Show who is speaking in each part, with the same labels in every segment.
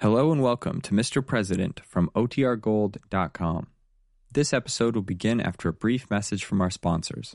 Speaker 1: Hello and welcome to Mr. President from OTRGold.com. This episode will begin after a brief message from our sponsors.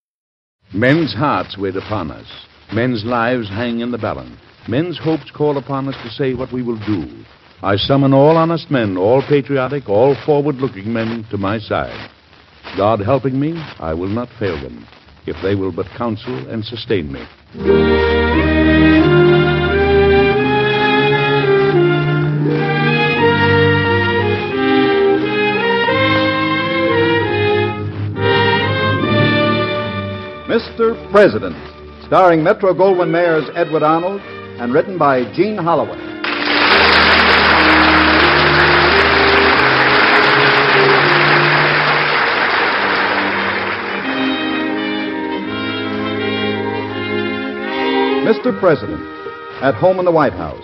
Speaker 2: Men's hearts wait upon us. Men's lives hang in the balance. Men's hopes call upon us to say what we will do. I summon all honest men, all patriotic, all forward looking men to my side. God helping me, I will not fail them, if they will but counsel and sustain me.
Speaker 3: President, starring Metro Goldwyn Mayer's Edward Arnold and written by Gene Holloway. Mr. President, at home in the White House,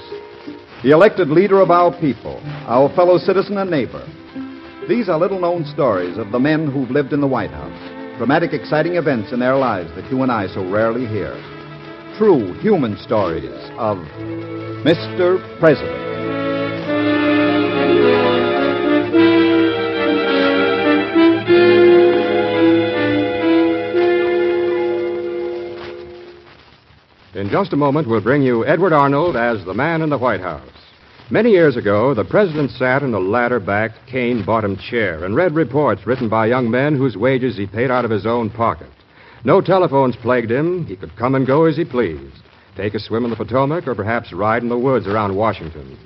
Speaker 3: the elected leader of our people, our fellow citizen and neighbor. These are little known stories of the men who've lived in the White House dramatic, exciting events in their lives that you and I so rarely hear. True human stories of Mr. President.
Speaker 4: In just a moment, we'll bring you Edward Arnold as the man in the White House. Many years ago, the president sat in a ladder backed, cane bottomed chair and read reports written by young men whose wages he paid out of his own pocket. No telephones plagued him. He could come and go as he pleased. Take a swim in the Potomac or perhaps ride in the woods around Washington.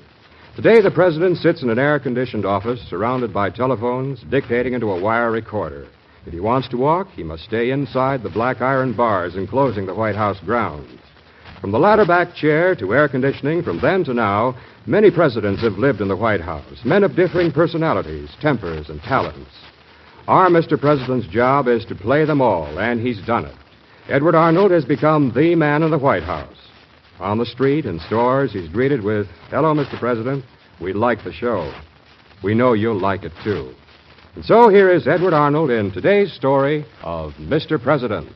Speaker 4: Today, the president sits in an air conditioned office surrounded by telephones, dictating into a wire recorder. If he wants to walk, he must stay inside the black iron bars enclosing the White House grounds. From the ladder back chair to air conditioning, from then to now, many presidents have lived in the White House, men of differing personalities, tempers, and talents. Our Mr. President's job is to play them all, and he's done it. Edward Arnold has become the man in the White House. On the street and stores, he's greeted with, Hello, Mr. President. We like the show. We know you'll like it, too. And so here is Edward Arnold in today's story of Mr. President.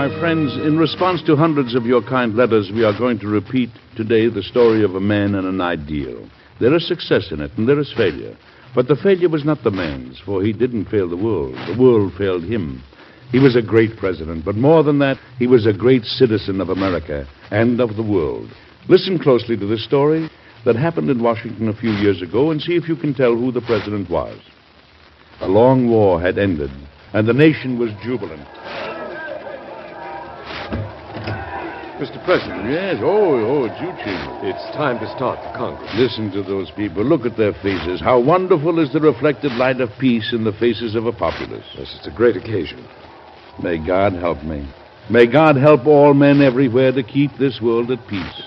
Speaker 2: My friends, in response to hundreds of your kind letters, we are going to repeat today the story of a man and an ideal. There is success in it, and there is failure. But the failure was not the man's, for he didn't fail the world. The world failed him. He was a great president, but more than that, he was a great citizen of America and of the world. Listen closely to this story that happened in Washington a few years ago and see if you can tell who the president was. A long war had ended, and the nation was jubilant.
Speaker 5: Mr. President.
Speaker 2: Yes, oh, oh, it's you, Chief.
Speaker 5: It's time to start the Congress.
Speaker 2: Listen to those people. Look at their faces. How wonderful is the reflected light of peace in the faces of a populace.
Speaker 5: Yes, it's a great occasion.
Speaker 2: May God help me. May God help all men everywhere to keep this world at peace.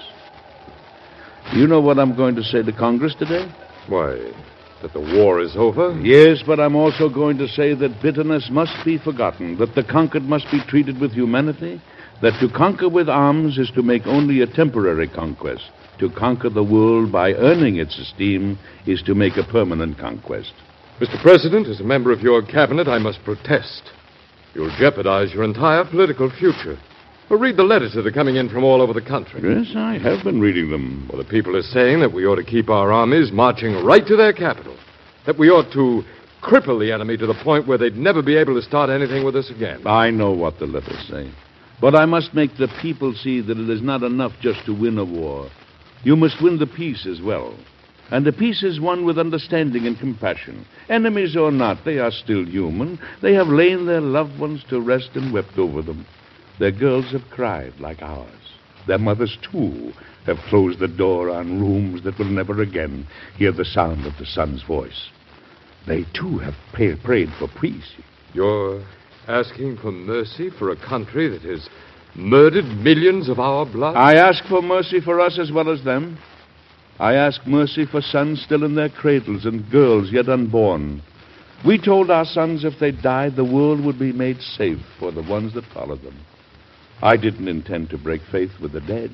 Speaker 2: You know what I'm going to say to Congress today?
Speaker 5: Why, that the war is over?
Speaker 2: Yes, but I'm also going to say that bitterness must be forgotten, that the conquered must be treated with humanity, that to conquer with arms is to make only a temporary conquest. To conquer the world by earning its esteem is to make a permanent conquest.
Speaker 5: Mr. President, as a member of your cabinet, I must protest. You'll jeopardize your entire political future. Well, read the letters that are coming in from all over the country.
Speaker 2: Yes, I have been reading them.
Speaker 5: Well, the people are saying that we ought to keep our armies marching right to their capital. That we ought to cripple the enemy to the point where they'd never be able to start anything with us again.
Speaker 2: I know what the letters say. But I must make the people see that it is not enough just to win a war. You must win the peace as well. And the peace is won with understanding and compassion. Enemies or not, they are still human. They have lain their loved ones to rest and wept over them. Their girls have cried like ours. Their mothers, too, have closed the door on rooms that will never again hear the sound of the son's voice. They, too, have pray- prayed for peace.
Speaker 5: You're asking for mercy for a country that has murdered millions of our blood?
Speaker 2: I ask for mercy for us as well as them. I ask mercy for sons still in their cradles and girls yet unborn. We told our sons if they died, the world would be made safe for the ones that followed them. I didn't intend to break faith with the dead.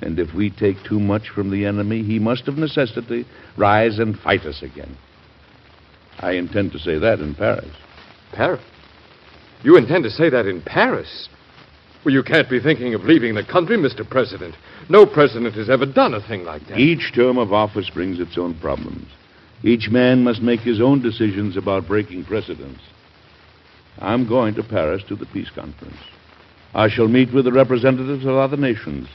Speaker 2: And if we take too much from the enemy, he must of necessity rise and fight us again. I intend to say that in Paris.
Speaker 5: Paris? You intend to say that in Paris? Well, you can't be thinking of leaving the country, Mr. President. No president has ever done a thing like that.
Speaker 2: Each term of office brings its own problems. Each man must make his own decisions about breaking precedents. I'm going to Paris to the peace conference. I shall meet with the representatives of other nations,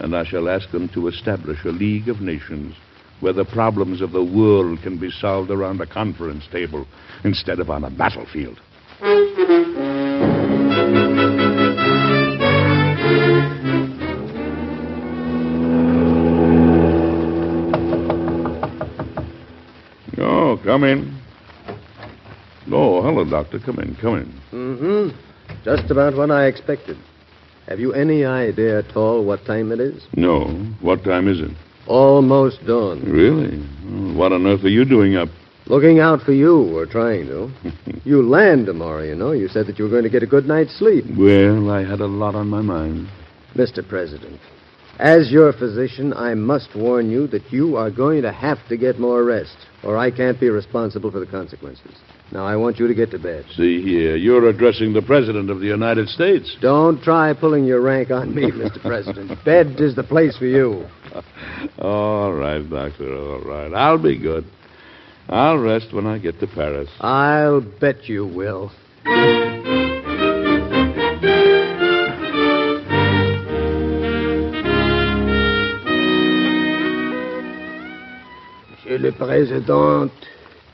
Speaker 2: and I shall ask them to establish a League of Nations where the problems of the world can be solved around a conference table instead of on a battlefield. Come in. Oh, hello, Doctor. Come in, come in.
Speaker 6: Mm-hmm. Just about what I expected. Have you any idea at all what time it is?
Speaker 2: No. What time is it?
Speaker 6: Almost dawn.
Speaker 2: Really? Oh, What on earth are you doing up?
Speaker 6: Looking out for you, or trying to. you land tomorrow, you know. You said that you were going to get a good night's sleep.
Speaker 2: Well, I had a lot on my mind.
Speaker 6: Mr. President, as your physician, I must warn you that you are going to have to get more rest, or I can't be responsible for the consequences. Now, I want you to get to bed.
Speaker 2: See here, you're addressing the President of the United States.
Speaker 6: Don't try pulling your rank on me, Mr. President. Bed is the place for you.
Speaker 2: All right, Doctor, all right. I'll be good. I'll rest when I get to Paris.
Speaker 6: I'll bet you will. Le Président,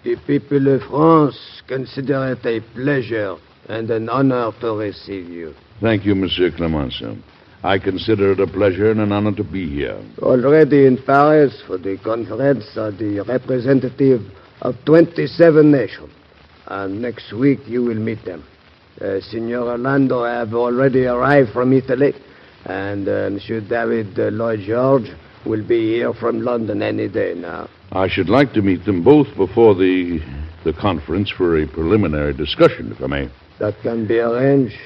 Speaker 6: the people of France consider it a pleasure and an honor to receive you.
Speaker 2: Thank you, Monsieur Clemenceau. I consider it a pleasure and an honor to be here.
Speaker 6: Already in Paris for the conference are the representative of 27 nations. And next week you will meet them. Uh, Signor Orlando have already arrived from Italy, and uh, Monsieur David uh, Lloyd George will be here from London any day now.
Speaker 2: I should like to meet them both before the the conference for a preliminary discussion, if I may.
Speaker 6: That can be arranged.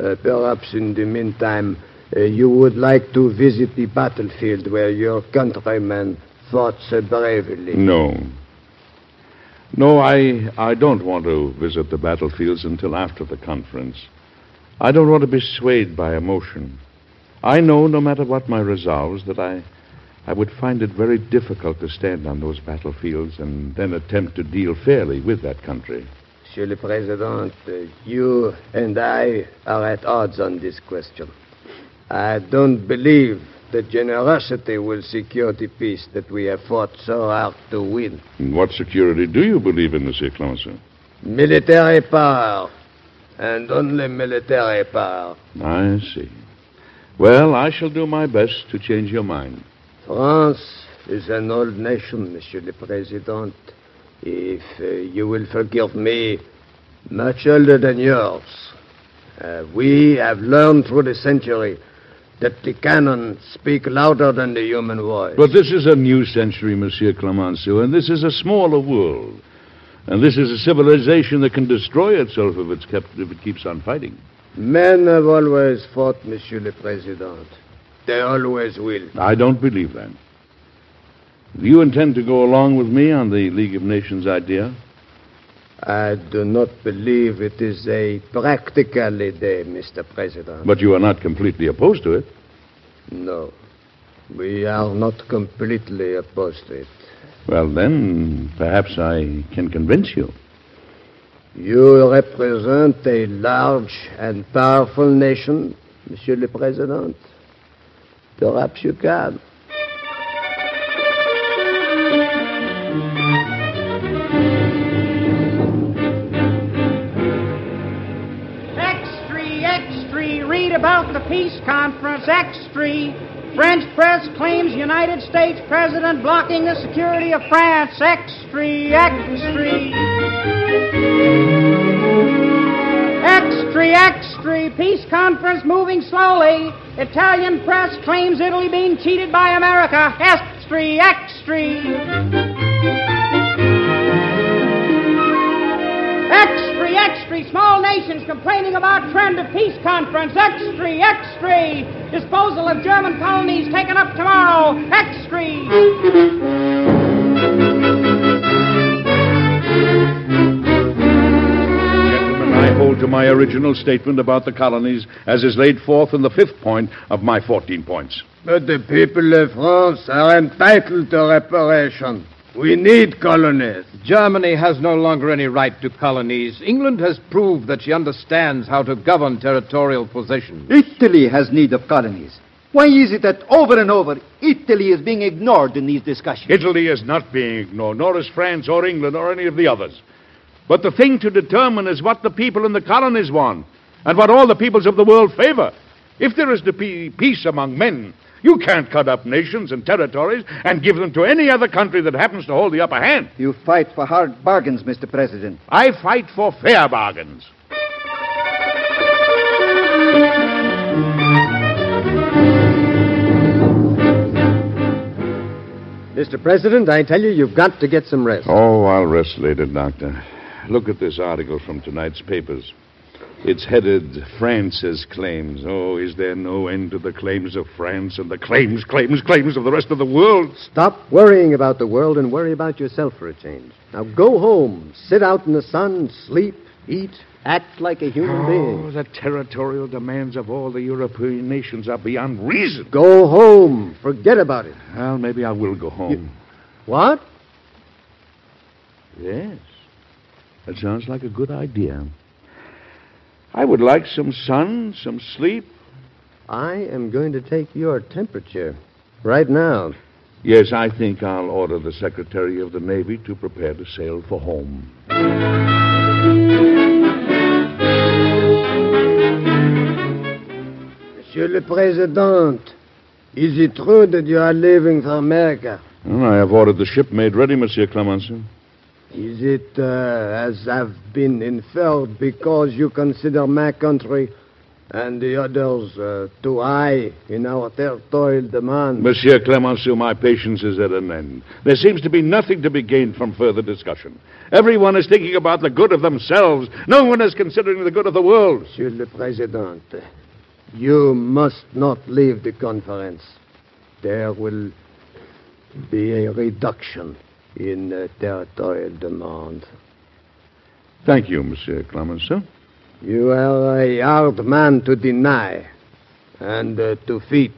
Speaker 6: Uh, perhaps in the meantime, uh, you would like to visit the battlefield where your countrymen fought so bravely.
Speaker 2: No. No, I I don't want to visit the battlefields until after the conference. I don't want to be swayed by emotion. I know, no matter what my resolves, that I I would find it very difficult to stand on those battlefields and then attempt to deal fairly with that country.
Speaker 6: Monsieur le Président, uh, you and I are at odds on this question. I don't believe that generosity will secure the peace that we have fought so hard to win.
Speaker 2: And what security do you believe in, Monsieur Clemenceau?
Speaker 6: Military power, and only military power.
Speaker 2: I see. Well, I shall do my best to change your mind.
Speaker 6: France is an old nation, Monsieur le Président. If uh, you will forgive me, much older than yours. Uh, we have learned through the century that the cannon speak louder than the human voice.
Speaker 2: But this is a new century, Monsieur Clemenceau, and this is a smaller world. And this is a civilization that can destroy itself if, it's kept, if it keeps on fighting.
Speaker 6: Men have always fought, Monsieur le Président. They always will.
Speaker 2: I don't believe that. Do you intend to go along with me on the League of Nations idea?
Speaker 6: I do not believe it is a practical idea, Mr. President.
Speaker 2: But you are not completely opposed to it.
Speaker 6: No. We are not completely opposed to it.
Speaker 2: Well, then, perhaps I can convince you.
Speaker 6: You represent a large and powerful nation, Monsieur le President.
Speaker 7: תורה פשוטה. about the peace conference, X3. French press claims United States president blocking the security of France, X3, X3. X3, X history. Peace conference moving slowly. Italian press claims Italy being cheated by America. History, extra. Extra, extra. Small nations complaining about trend of peace conference. Extra, extra. Disposal of German colonies taken up tomorrow. Extra.
Speaker 2: Gentlemen, to my original statement about the colonies as is laid forth in the fifth point of my 14 points.
Speaker 6: But the people of France are entitled to reparation. We need colonies.
Speaker 8: Germany has no longer any right to colonies. England has proved that she understands how to govern territorial possessions.
Speaker 9: Italy has need of colonies. Why is it that over and over Italy is being ignored in these discussions?
Speaker 2: Italy is not being ignored, nor is France or England or any of the others. But the thing to determine is what the people in the colonies want and what all the peoples of the world favor. If there is to be peace among men, you can't cut up nations and territories and give them to any other country that happens to hold the upper hand.
Speaker 9: You fight for hard bargains, Mr. President.
Speaker 2: I fight for fair bargains.
Speaker 4: Mr. President, I tell you, you've got to get some rest.
Speaker 2: Oh, I'll rest later, Doctor. Look at this article from tonight's papers. It's headed France's claims. Oh, is there no end to the claims of France and the claims, claims, claims of the rest of the world?
Speaker 4: Stop worrying about the world and worry about yourself for a change. Now go home, sit out in the sun, sleep, eat, act like a human
Speaker 2: Oh,
Speaker 4: being.
Speaker 2: the territorial demands of all the European nations are beyond reason.
Speaker 4: Go home. Forget about it.
Speaker 2: Well, maybe I will go home.
Speaker 4: What?
Speaker 2: Yes. That sounds like a good idea. I would like some sun, some sleep.
Speaker 4: I am going to take your temperature right now.
Speaker 2: Yes, I think I'll order the Secretary of the Navy to prepare to sail for home.
Speaker 6: Monsieur le Président, is it true that you are leaving for America?
Speaker 2: Well, I have ordered the ship made ready, Monsieur Clemenceau.
Speaker 6: Is it, uh, as have been inferred, because you consider my country and the others uh, too high in our territorial demands?
Speaker 2: Monsieur Clemenceau, my patience is at an end. There seems to be nothing to be gained from further discussion. Everyone is thinking about the good of themselves. No one is considering the good of the world.
Speaker 6: Monsieur le Président, you must not leave the conference. There will be a reduction in uh, territorial demand.
Speaker 2: Thank you, Monsieur Clemenceau.
Speaker 6: You are a hard man to deny and uh, to fit,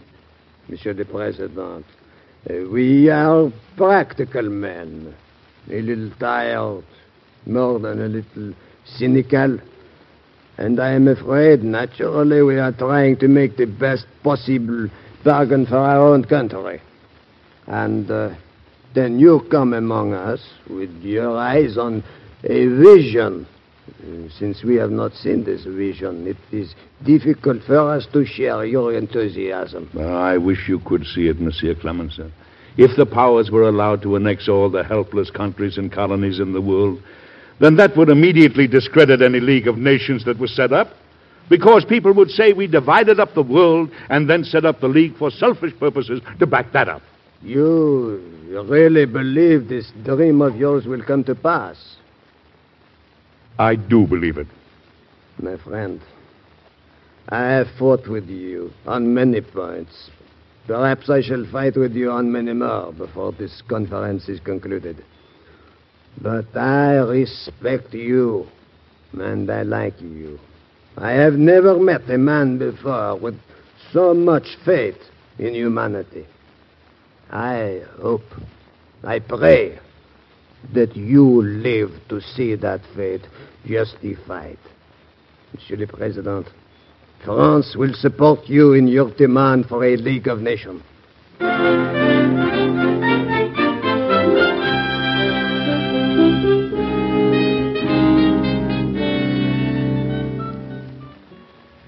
Speaker 6: Monsieur the President. Uh, we are practical men, a little tired, more than a little cynical. And I am afraid, naturally, we are trying to make the best possible bargain for our own country. And uh, then you come among us with your eyes on a vision. Since we have not seen this vision, it is difficult for us to share your enthusiasm.
Speaker 2: Well, I wish you could see it, Monsieur Clemenceau. If the powers were allowed to annex all the helpless countries and colonies in the world, then that would immediately discredit any League of Nations that was set up. Because people would say we divided up the world and then set up the League for selfish purposes to back that up.
Speaker 6: You really believe this dream of yours will come to pass?
Speaker 2: I do believe it.
Speaker 6: My friend, I have fought with you on many points. Perhaps I shall fight with you on many more before this conference is concluded. But I respect you, and I like you. I have never met a man before with so much faith in humanity. I hope, I pray that you live to see that faith justified. Monsieur le Président, France will support you in your demand for a League of Nations.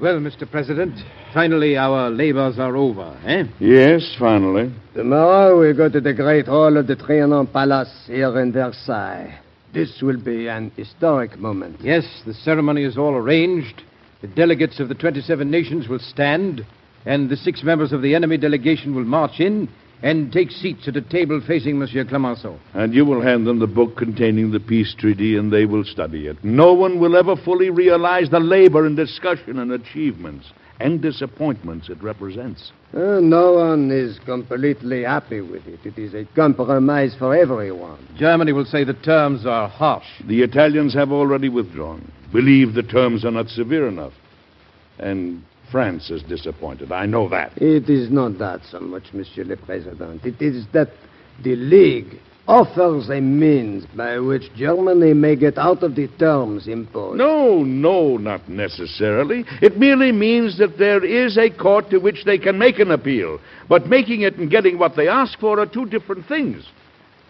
Speaker 8: Well, Mr. President, finally our labors are over, eh?
Speaker 2: Yes, finally.
Speaker 6: Tomorrow we go to the great hall of the Trianon Palace here in Versailles. This will be an historic moment.
Speaker 8: Yes, the ceremony is all arranged. The delegates of the 27 nations will stand, and the six members of the enemy delegation will march in and take seats at a table facing Monsieur Clemenceau.
Speaker 2: And you will hand them the book containing the peace treaty, and they will study it. No one will ever fully realize the labor and discussion and achievements and disappointments it represents.
Speaker 6: Uh, no one is completely happy with it. It is a compromise for everyone.
Speaker 8: Germany will say the terms are harsh.
Speaker 2: The Italians have already withdrawn, believe the terms are not severe enough. And France is disappointed. I know that.
Speaker 6: It is not that so much, Monsieur le President. It is that the League offers a means by which Germany may get out of the terms imposed.
Speaker 2: No, no, not necessarily. It merely means that there is a court to which they can make an appeal. But making it and getting what they ask for are two different things.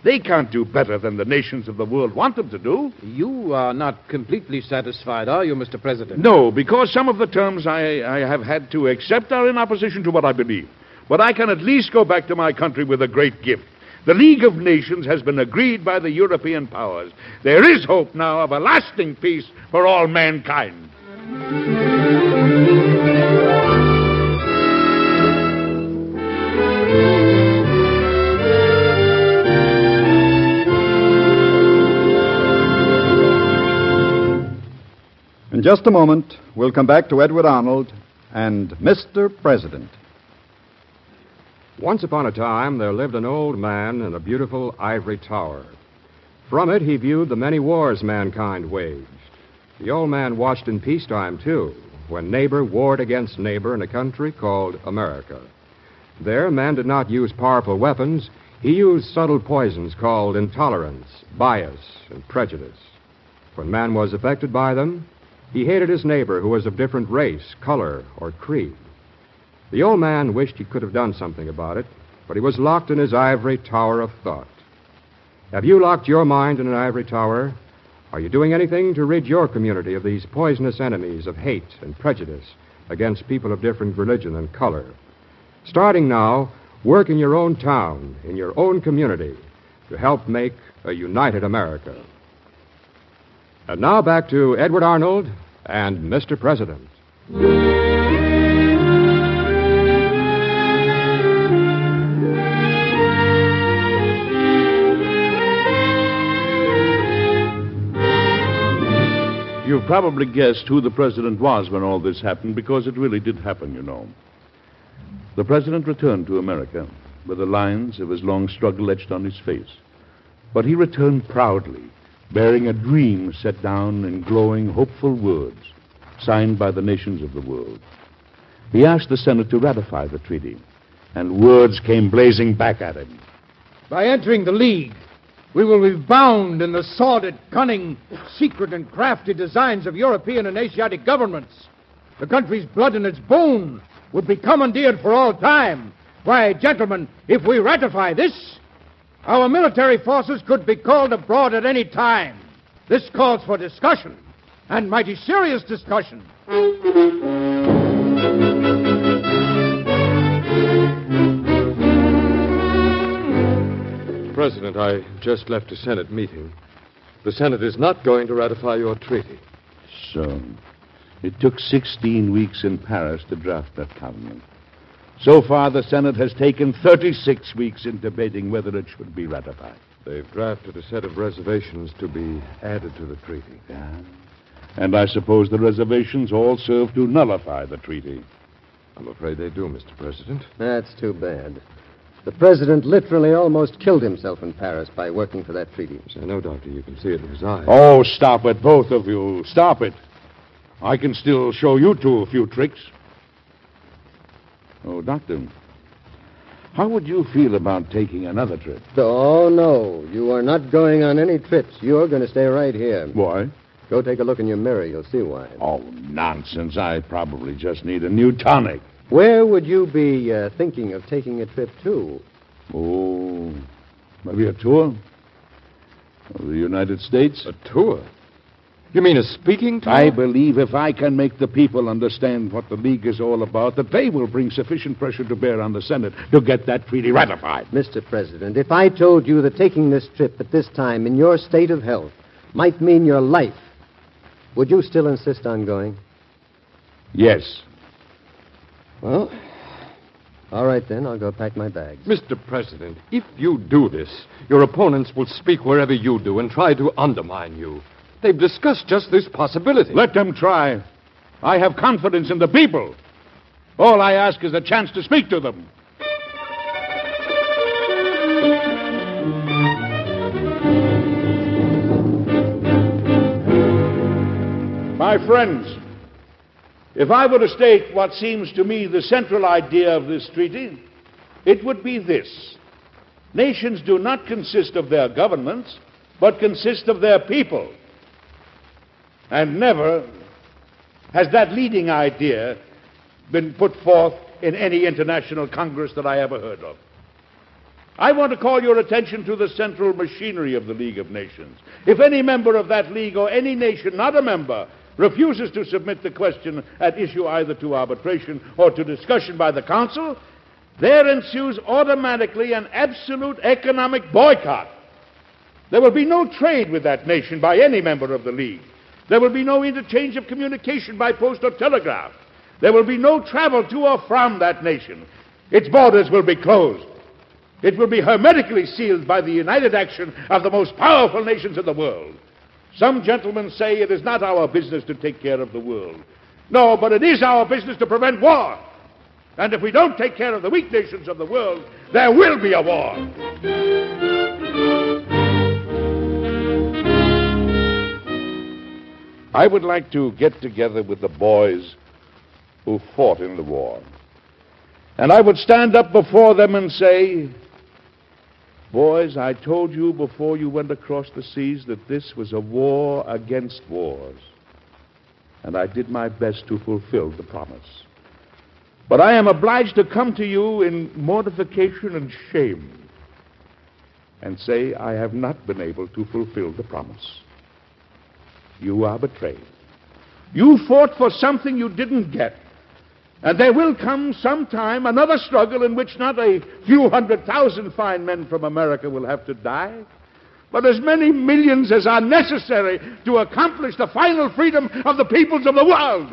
Speaker 2: They can't do better than the nations of the world want them to do.
Speaker 8: You are not completely satisfied, are you, Mr. President?
Speaker 2: No, because some of the terms I, I have had to accept are in opposition to what I believe. But I can at least go back to my country with a great gift. The League of Nations has been agreed by the European powers. There is hope now of a lasting peace for all mankind.
Speaker 3: In just a moment, we'll come back to Edward Arnold and Mr. President.
Speaker 4: Once upon a time, there lived an old man in a beautiful ivory tower. From it, he viewed the many wars mankind waged. The old man watched in peacetime, too, when neighbor warred against neighbor in a country called America. There, man did not use powerful weapons. He used subtle poisons called intolerance, bias, and prejudice. When man was affected by them, he hated his neighbor who was of different race, color, or creed. The old man wished he could have done something about it, but he was locked in his ivory tower of thought. Have you locked your mind in an ivory tower? Are you doing anything to rid your community of these poisonous enemies of hate and prejudice against people of different religion and color? Starting now, work in your own town, in your own community, to help make a united America. And now back to Edward Arnold and Mr. President.
Speaker 2: You've probably guessed who the president was when all this happened, because it really did happen, you know. The president returned to America with the lines of his long struggle etched on his face. But he returned proudly, bearing a dream set down in glowing, hopeful words, signed by the nations of the world. He asked the Senate to ratify the treaty, and words came blazing back at him.
Speaker 8: By entering the League, we will be bound in the sordid, cunning, secret, and crafty designs of European and Asiatic governments. The country's blood and its bone would be commandeered for all time. Why, gentlemen, if we ratify this, our military forces could be called abroad at any time. This calls for discussion, and mighty serious discussion.
Speaker 5: President, I just left a Senate meeting. The Senate is not going to ratify your treaty.
Speaker 2: So, it took 16 weeks in Paris to draft that covenant. So far, the Senate has taken 36 weeks in debating whether it should be ratified.
Speaker 5: They've drafted a set of reservations to be added to the treaty.
Speaker 2: Yeah. And I suppose the reservations all serve to nullify the treaty.
Speaker 5: I'm afraid they do, Mr. President.
Speaker 6: That's too bad. The president literally almost killed himself in Paris by working for that treaty.
Speaker 5: I know, Doctor, you can see it in his eyes.
Speaker 2: Oh, stop it, both of you. Stop it. I can still show you two a few tricks. Oh, Doctor, how would you feel about taking another trip?
Speaker 6: Oh, no. You are not going on any trips. You're going to stay right here.
Speaker 2: Why?
Speaker 6: Go take a look in your mirror. You'll see why.
Speaker 2: Oh, nonsense. I probably just need a new tonic.
Speaker 6: Where would you be uh, thinking of taking a trip to?
Speaker 2: Oh, maybe a tour? Of the United States?
Speaker 5: A tour? You mean a speaking tour?
Speaker 2: I believe if I can make the people understand what the League is all about, that they will bring sufficient pressure to bear on the Senate to get that treaty ratified.
Speaker 10: Mr. President, if I told you that taking this trip at this time in your state of health might mean your life, would you still insist on going?
Speaker 2: Yes.
Speaker 10: Well, all right then. I'll go pack my bags.
Speaker 5: Mr. President, if you do this, your opponents will speak wherever you do and try to undermine you. They've discussed just this possibility.
Speaker 2: Let them try. I have confidence in the people. All I ask is a chance to speak to them. My friends, if I were to state what seems to me the central idea of this treaty, it would be this. Nations do not consist of their governments, but consist of their people. And never has that leading idea been put forth in any international congress that I ever heard of. I want to call your attention to the central machinery of the League of Nations. If any member of that league or any nation not a member refuses to submit the question at issue either to arbitration or to discussion by the Council, there ensues automatically an absolute economic boycott. There will be no trade with that nation by any member of the League. There will be no interchange of communication by post or telegraph. There will be no travel to or from that nation. Its borders will be closed. It will be hermetically sealed by the united action of the most powerful nations in the world. Some gentlemen say it is not our business to take care of the world. No, but it is our business to prevent war. And if we don't take care of the weak nations of the world, there will be a war. I would like to get together with the boys who fought in the war. And I would stand up before them and say, Boys, I told you before you went across the seas that this was a war against wars. And I did my best to fulfill the promise. But I am obliged to come to you in mortification and shame and say I have not been able to fulfill the promise. You are betrayed. You fought for something you didn't get. And there will come some time another struggle in which not a few hundred thousand fine men from America will have to die, but as many millions as are necessary to accomplish the final freedom of the peoples of the world.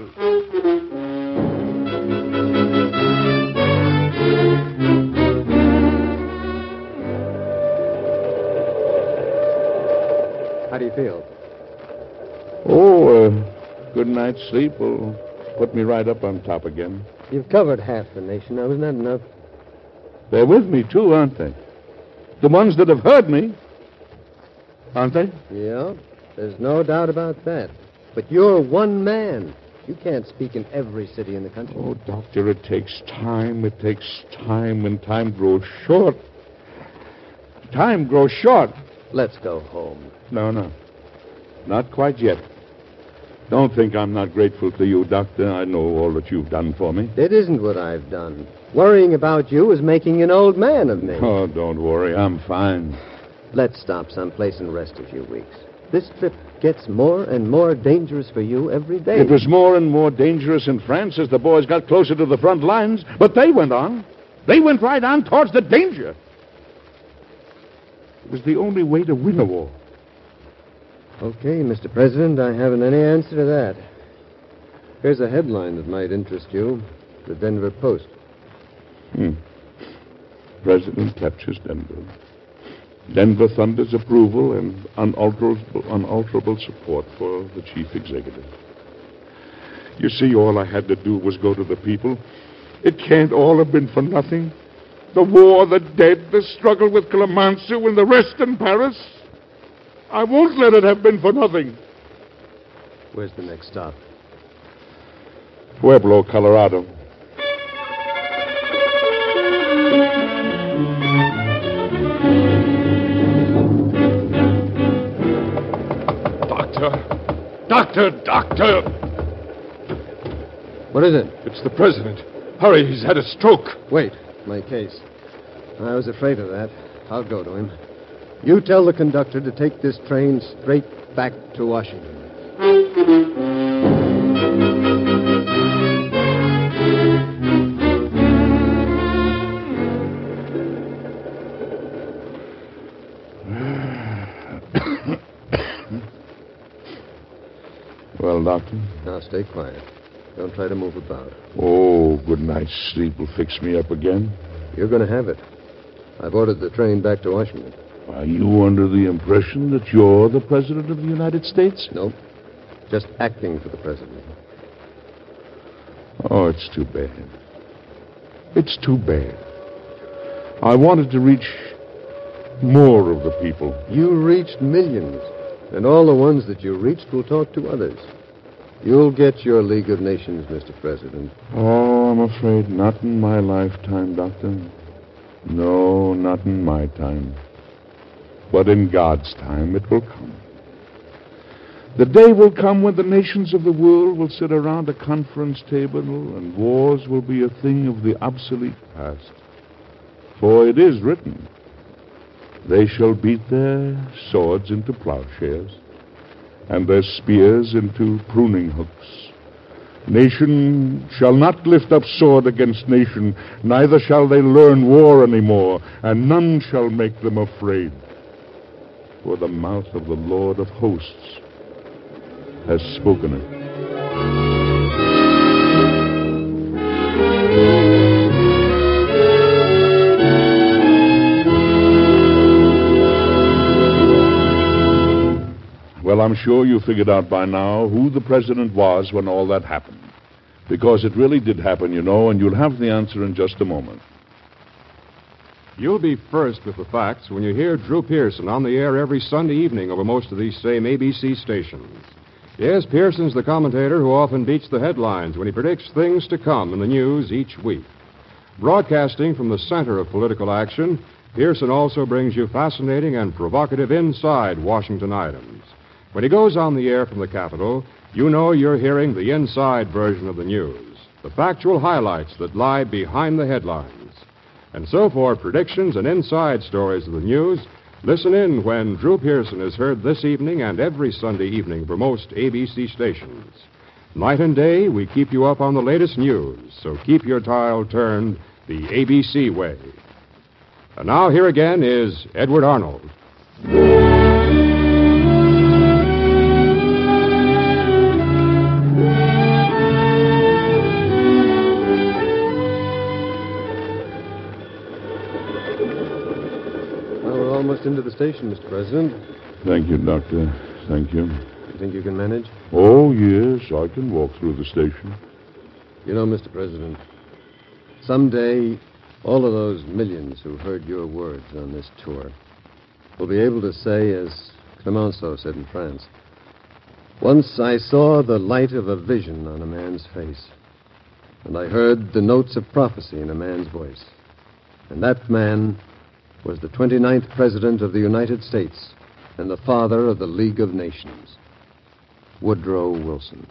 Speaker 10: How do you feel?
Speaker 2: Oh, uh, good night's sleep will put me right up on top again.
Speaker 10: You've covered half the nation. Now, isn't that enough?
Speaker 2: They're with me, too, aren't they? The ones that have heard me. Aren't they?
Speaker 10: Yeah, there's no doubt about that. But you're one man. You can't speak in every city in the country.
Speaker 2: Oh, Doctor, it takes time. It takes time, and time grows short. Time grows short.
Speaker 10: Let's go home.
Speaker 2: No, no. Not quite yet. Don't think I'm not grateful to you, Doctor. I know all that you've done for me.
Speaker 10: It isn't what I've done. Worrying about you is making an old man of me.
Speaker 2: Oh, don't worry. I'm fine.
Speaker 10: Let's stop someplace and rest a few weeks. This trip gets more and more dangerous for you every day.
Speaker 2: It was more and more dangerous in France as the boys got closer to the front lines, but they went on. They went right on towards the danger. It was the only way to win a war.
Speaker 10: Okay, Mr. President, I haven't any answer to that. Here's a headline that might interest you the Denver Post.
Speaker 2: Hmm. President captures Denver. Denver thunders approval and unalterable, unalterable support for the chief executive. You see, all I had to do was go to the people. It can't all have been for nothing. The war, the dead, the struggle with Clemenceau, and the rest in Paris. I won't let it have been for nothing.
Speaker 10: Where's the next stop?
Speaker 2: Pueblo, Colorado.
Speaker 5: Doctor! Doctor! Doctor!
Speaker 10: What is it?
Speaker 5: It's the president. Hurry, he's had a stroke.
Speaker 10: Wait, my case. I was afraid of that. I'll go to him. You tell the conductor to take this train straight back to Washington.
Speaker 2: Well, Doctor?
Speaker 10: Now, stay quiet. Don't try to move about.
Speaker 2: Oh, good night's sleep will fix me up again.
Speaker 10: You're going to have it. I've ordered the train back to Washington.
Speaker 2: Are you under the impression that you're the President of the United States?
Speaker 10: No. Just acting for the President.
Speaker 2: Oh, it's too bad. It's too bad. I wanted to reach more of the people.
Speaker 10: You reached millions, and all the ones that you reached will talk to others. You'll get your League of Nations, Mr. President.
Speaker 2: Oh, I'm afraid not in my lifetime, Doctor. No, not in my time. But in God's time it will come. The day will come when the nations of the world will sit around a conference table and wars will be a thing of the obsolete past. For it is written, they shall beat their swords into plowshares and their spears into pruning hooks. Nation shall not lift up sword against nation, neither shall they learn war any more, and none shall make them afraid. For the mouth of the Lord of hosts has spoken it. Well, I'm sure you figured out by now who the president was when all that happened. Because it really did happen, you know, and you'll have the answer in just a moment.
Speaker 4: You'll be first with the facts when you hear Drew Pearson on the air every Sunday evening over most of these same ABC stations. Yes, Pearson's the commentator who often beats the headlines when he predicts things to come in the news each week. Broadcasting from the center of political action, Pearson also brings you fascinating and provocative inside Washington items. When he goes on the air from the Capitol, you know you're hearing the inside version of the news, the factual highlights that lie behind the headlines. And so for predictions and inside stories of the news, listen in when Drew Pearson is heard this evening and every Sunday evening for most ABC stations. Night and day, we keep you up on the latest news, so keep your dial turned the ABC way. And now, here again is Edward Arnold.
Speaker 10: Station, Mr. President.
Speaker 2: Thank you, Doctor. Thank you.
Speaker 10: You think you can manage?
Speaker 2: Oh, yes, I can walk through the station.
Speaker 10: You know, Mr. President, someday all of those millions who heard your words on this tour will be able to say, as Clemenceau said in France, Once I saw the light of a vision on a man's face, and I heard the notes of prophecy in a man's voice. And that man was the 29th President of the United States and the father of the League of Nations, Woodrow Wilson.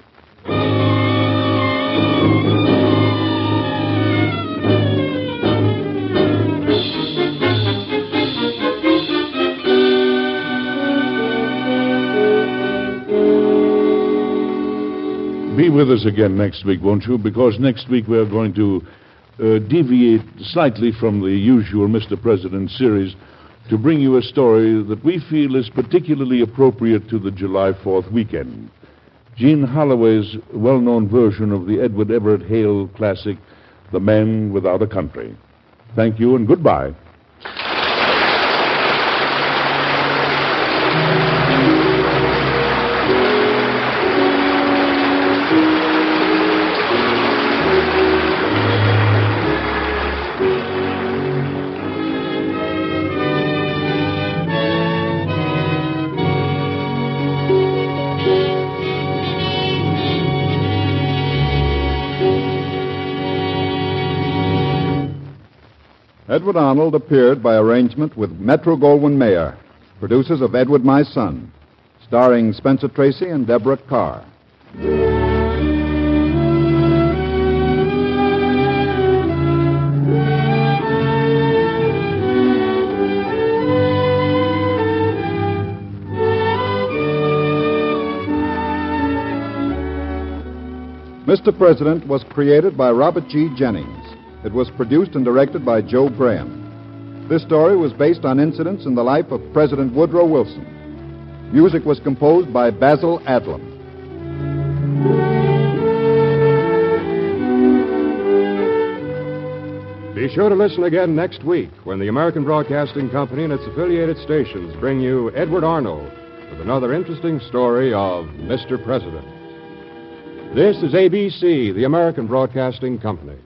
Speaker 2: Be with us again next week, won't you? Because next week we're going to uh, deviate slightly from the usual Mr. President series to bring you a story that we feel is particularly appropriate to the July 4th weekend. Gene Holloway's well known version of the Edward Everett Hale classic, The Man Without a Country. Thank you and goodbye.
Speaker 3: Arnold appeared by arrangement with Metro Goldwyn Mayer, producers of Edward My Son, starring Spencer Tracy and Deborah Kerr. Mr. President was created by Robert G. Jennings. It was produced and directed by Joe Graham. This story was based on incidents in the life of President Woodrow Wilson. Music was composed by Basil Adlam.
Speaker 4: Be sure to listen again next week when the American Broadcasting Company and its affiliated stations bring you Edward Arnold with another interesting story of Mr. President. This is ABC, the American Broadcasting Company.